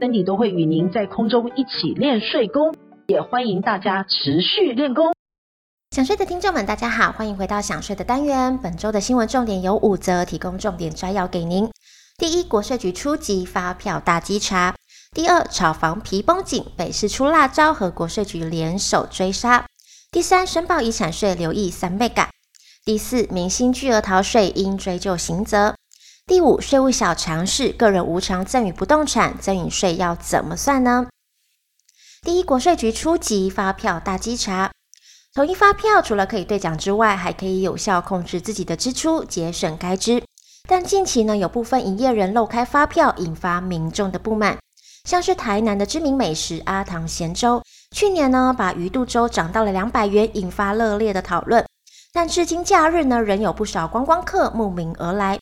，Cindy 都会与您在空中一起练睡功，也欢迎大家持续练功。想睡的听众们，大家好，欢迎回到想睡的单元。本周的新闻重点有五则，提供重点摘要给您。第一，国税局初级发票大稽查；第二，炒房皮绷紧，北市出辣招和国税局联手追杀；第三，申报遗产税留意三倍感；第四，明星巨额逃税应追究刑责。第五，税务小常识，个人无偿赠与不动产赠与税要怎么算呢？第一，国税局初级发票大稽查，统一发票除了可以兑奖之外，还可以有效控制自己的支出，节省开支。但近期呢，有部分营业人漏开发票，引发民众的不满。像是台南的知名美食阿唐咸粥，去年呢把鱼肚粥涨到了两百元，引发热烈的讨论。但至今假日呢，仍有不少观光客慕名而来。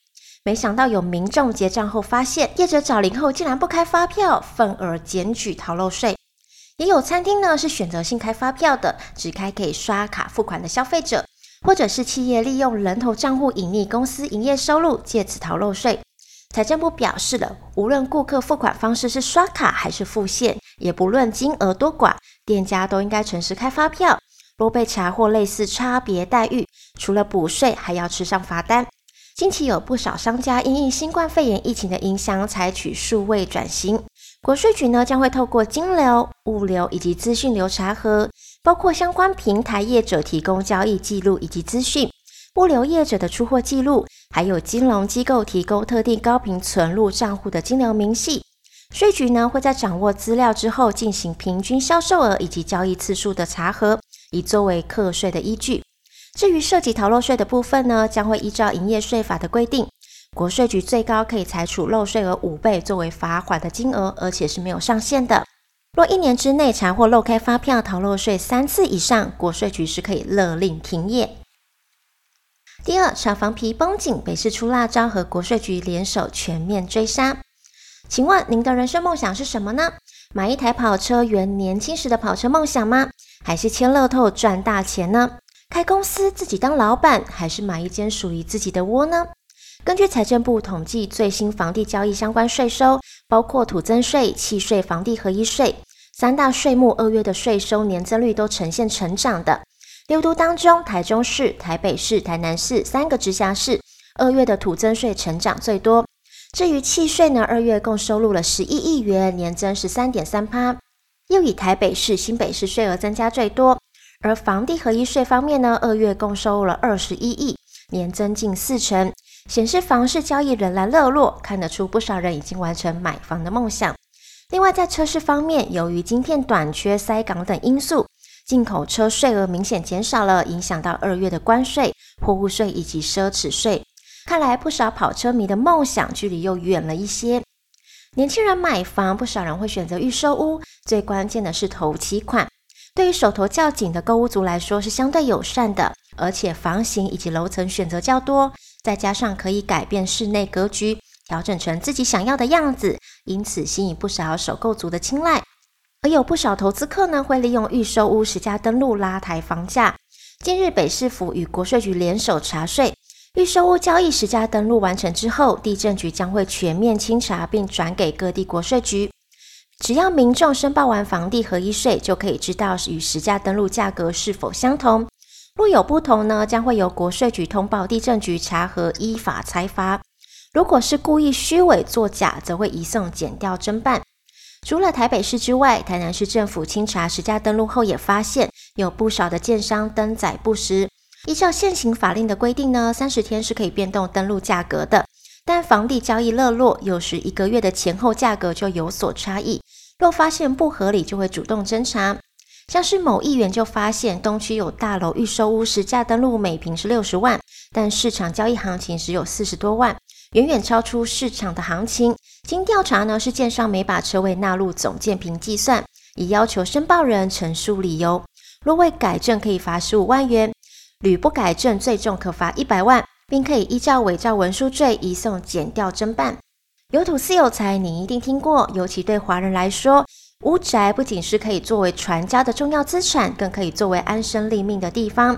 没想到有民众结账后发现，业者找零后竟然不开发票，愤而检举逃漏税。也有餐厅呢是选择性开发票的，只开可以刷卡付款的消费者，或者是企业利用人头账户隐匿公司营业收入，借此逃漏税。财政部表示了，无论顾客付款方式是刷卡还是付现，也不论金额多寡，店家都应该诚实开发票。若被查获类似差别待遇，除了补税，还要吃上罚单。近期有不少商家因应新冠肺炎疫情的影响，采取数位转型。国税局呢将会透过金流、物流以及资讯流查核，包括相关平台业者提供交易记录以及资讯，物流业者的出货记录，还有金融机构提供特定高频存入账户的金流明细。税局呢会在掌握资料之后，进行平均销售额以及交易次数的查核，以作为课税的依据。至于涉及逃漏税的部分呢，将会依照营业税法的规定，国税局最高可以裁处漏税额五倍作为罚款的金额，而且是没有上限的。若一年之内查获漏开发票逃漏税三次以上，国税局是可以勒令停业。第二，炒房皮绷紧，北市出辣招和国税局联手全面追杀。请问您的人生梦想是什么呢？买一台跑车圆年轻时的跑车梦想吗？还是签乐透赚大钱呢？开公司自己当老板，还是买一间属于自己的窝呢？根据财政部统计，最新房地交易相关税收，包括土增税、契税、房地合一税三大税目，二月的税收年增率都呈现成长的。六都当中，台中市、台北市、台南市三个直辖市，二月的土增税成长最多。至于契税呢，二月共收入了十一亿元，年增十三点三趴，又以台北市、新北市税额增加最多。而房地合一税方面呢，二月共收入了二十一亿，年增近四成，显示房市交易仍然热络，看得出不少人已经完成买房的梦想。另外，在车市方面，由于晶片短缺、塞港等因素，进口车税额明显减少了，影响到二月的关税、货物税以及奢侈税。看来不少跑车迷的梦想距离又远了一些。年轻人买房，不少人会选择预售屋，最关键的是头期款。对于手头较紧的购物族来说是相对友善的，而且房型以及楼层选择较多，再加上可以改变室内格局，调整成自己想要的样子，因此吸引不少首购族的青睐。而有不少投资客呢，会利用预售屋实价登录拉抬房价。近日，北市府与国税局联手查税，预售屋交易实价登录完成之后，地政局将会全面清查，并转给各地国税局。只要民众申报完房地合一税，就可以知道与实价登录价格是否相同。若有不同呢，将会由国税局通报地政局查核，依法裁罚。如果是故意虚伪作假，则会移送检调侦办。除了台北市之外，台南市政府清查实价登录后，也发现有不少的建商登载不实。依照现行法令的规定呢，三十天是可以变动登录价格的。但房地交易热络，有时一个月的前后价格就有所差异。若发现不合理，就会主动侦查。像是某议员就发现东区有大楼预售屋实价登录每坪是六十万，但市场交易行情只有四十多万，远远超出市场的行情。经调查呢，是建商没把车位纳入总建坪计算，以要求申报人陈述理由。若未改正，可以罚十五万元；屡不改正，最重可罚一百万，并可以依照伪造文书罪移送检调侦办。有土斯有财，你一定听过，尤其对华人来说，屋宅不仅是可以作为传家的重要资产，更可以作为安身立命的地方。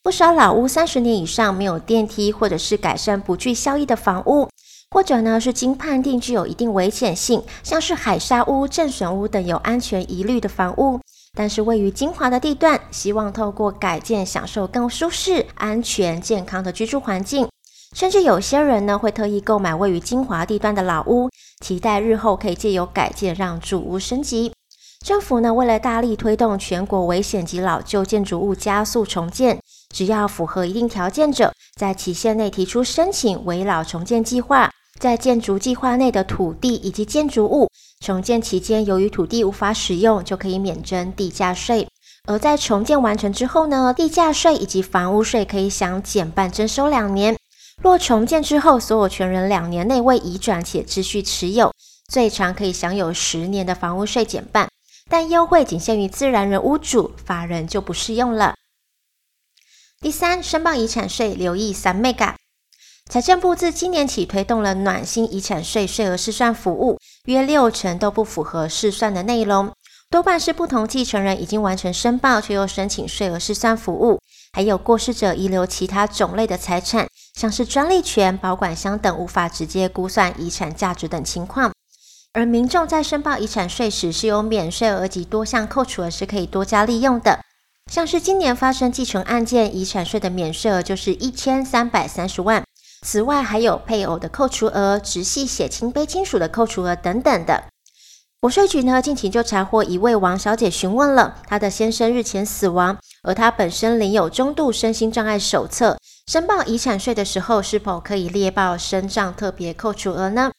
不少老屋三十年以上没有电梯，或者是改善不具效益的房屋，或者呢是经判定具有一定危险性，像是海砂屋、震损屋等有安全疑虑的房屋。但是位于精华的地段，希望透过改建享受更舒适、安全、健康的居住环境，甚至有些人呢会特意购买位于精华地段的老屋，期待日后可以借由改建让住屋升级。政府呢为了大力推动全国危险及老旧建筑物加速重建，只要符合一定条件者，在期限内提出申请危老重建计划。在建筑计划内的土地以及建筑物重建期间，由于土地无法使用，就可以免征地价税；而在重建完成之后呢，地价税以及房屋税可以享减半征收两年。若重建之后所有权人两年内未移转且继续持有，最长可以享有十年的房屋税减半，但优惠仅限于自然人屋主，法人就不适用了。第三，申报遗产税，留意三眉角。财政部自今年起推动了暖心遗产税税额试算服务，约六成都不符合试算的内容，多半是不同继承人已经完成申报却又申请税额试算服务，还有过世者遗留其他种类的财产，像是专利权、保管箱等无法直接估算遗产价值等情况。而民众在申报遗产税时是有免税额及多项扣除额是可以多加利用的，像是今年发生继承案件，遗产税的免税额就是一千三百三十万。此外，还有配偶的扣除额、直系血亲卑亲属的扣除额等等的。国税局呢，近期就查获一位王小姐，询问了她的先生日前死亡，而她本身领有中度身心障碍手册，申报遗产税的时候，是否可以列报身障特别扣除额呢？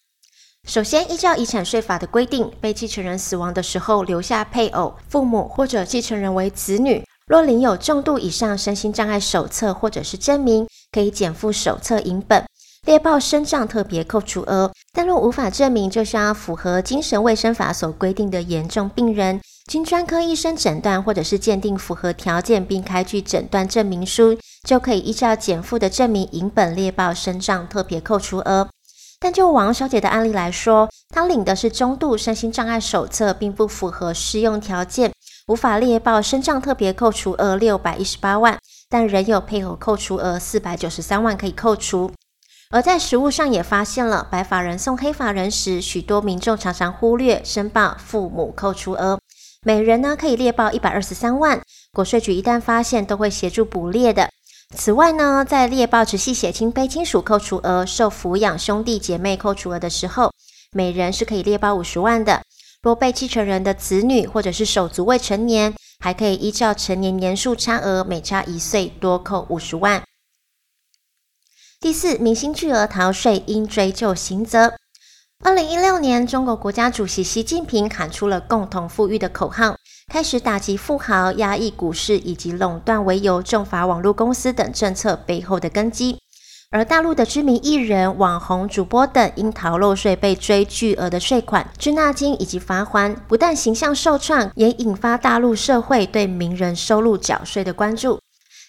首先，依照遗产税法的规定，被继承人死亡的时候，留下配偶、父母或者继承人为子女。若领有重度以上身心障碍手册或者是证明，可以减负手册影本，列报身障特别扣除额。但若无法证明，就需要符合精神卫生法所规定的严重病人，经专科医生诊断或者是鉴定符合条件，并开具诊断证明书，就可以依照减负的证明影本列报身障特别扣除额。但就王小姐的案例来说，她领的是中度身心障碍手册，并不符合适用条件。无法列报身障特别扣除额六百一十八万，但仍有配偶扣除额四百九十三万可以扣除。而在实务上也发现了白发人送黑发人时，许多民众常常忽略申报父母扣除额，每人呢可以列报一百二十三万。国税局一旦发现，都会协助补列的。此外呢，在列报直系血亲非亲属扣除额、受抚养兄弟姐妹扣除额的时候，每人是可以列报五十万的。若被继承人的子女或者是手足未成年，还可以依照成年年数差额，每差一岁多扣五十万。第四，明星巨额逃税应追究刑责。二零一六年，中国国家主席习近平喊出了“共同富裕”的口号，开始打击富豪、压抑股市以及垄断为由重罚网络公司等政策背后的根基。而大陆的知名艺人、网红、主播等因逃漏税被追巨额的税款、滞纳金以及罚锾，不但形象受创，也引发大陆社会对名人收入缴税的关注。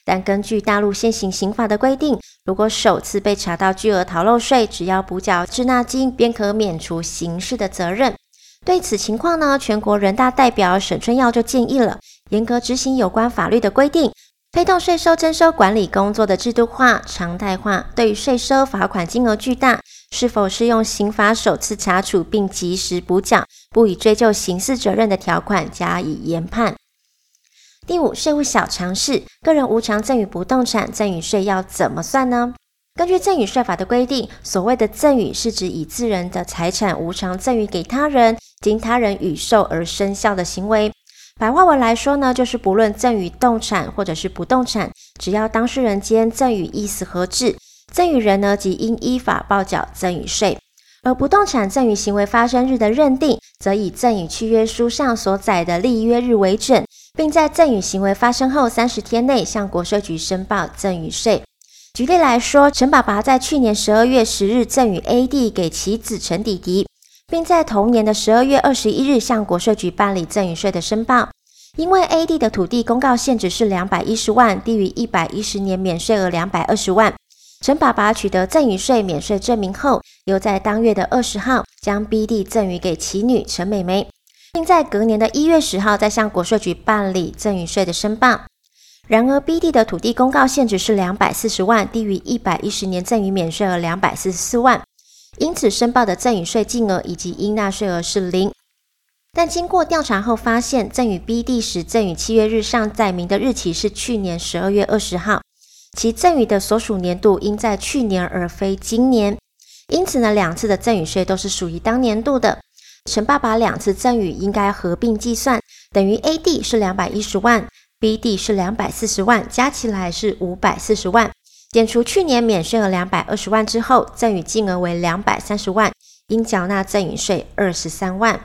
但根据大陆现行刑法的规定，如果首次被查到巨额逃漏税，只要补缴滞纳金，便可免除刑事的责任。对此情况呢，全国人大代表沈春耀就建议了，严格执行有关法律的规定。推动税收征收管理工作的制度化、常态化，对于税收罚款金额巨大，是否适用刑法首次查处并及时补缴、不予追究刑事责任的条款加以研判。第五，税务小常识：个人无偿赠与不动产赠与税要怎么算呢？根据赠与税法的规定，所谓的赠与是指以自人的财产无偿赠与给他人，经他人与受而生效的行为。白话文来说呢，就是不论赠与动产或者是不动产，只要当事人间赠与意思合致，赠与人呢即应依法报缴赠与税。而不动产赠与行为发生日的认定，则以赠与契约书上所载的立约日为准，并在赠与行为发生后三十天内向国税局申报赠与税。举例来说，陈爸爸在去年十二月十日赠与 A 地给其子陈弟弟。并在同年的十二月二十一日向国税局办理赠与税的申报。因为 A 地的土地公告限值是两百一十万，低于一百一十年免税额两百二十万。陈爸爸取得赠与税免税证明后，又在当月的二十号将 B 地赠与给其女陈美美，并在隔年的一月十号再向国税局办理赠与税的申报。然而，B 地的土地公告限值是两百四十万，低于一百一十年赠与免税额两百四十四万，因此申报的赠与税金额以及应纳税额是零。但经过调查后发现，赠与 B 地时赠与契约日上载明的日期是去年十二月二十号，其赠与的所属年度应在去年而非今年，因此呢，两次的赠与税都是属于当年度的。陈爸爸两次赠与应该合并计算，等于 A D 是两百一十万 B D 是两百四十万，加起来是五百四十万，减除去年免税额两百二十万之后，赠与金额为两百三十万，应缴纳赠与税二十三万。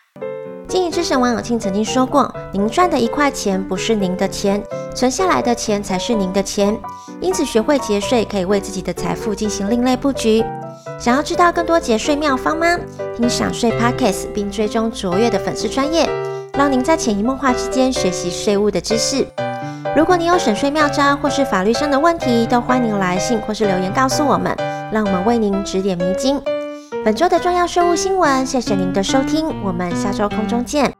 经营之神王永庆曾经说过：“您赚的一块钱不是您的钱，存下来的钱才是您的钱。因此，学会节税可以为自己的财富进行另类布局。想要知道更多节税妙方吗？听享税 Podcast 并追踪卓越的粉丝专业，让您在潜移默化之间学习税务的知识。如果你有省税妙招或是法律上的问题，都欢迎来信或是留言告诉我们，让我们为您指点迷津。”本周的重要税务新闻，谢谢您的收听，我们下周空中见。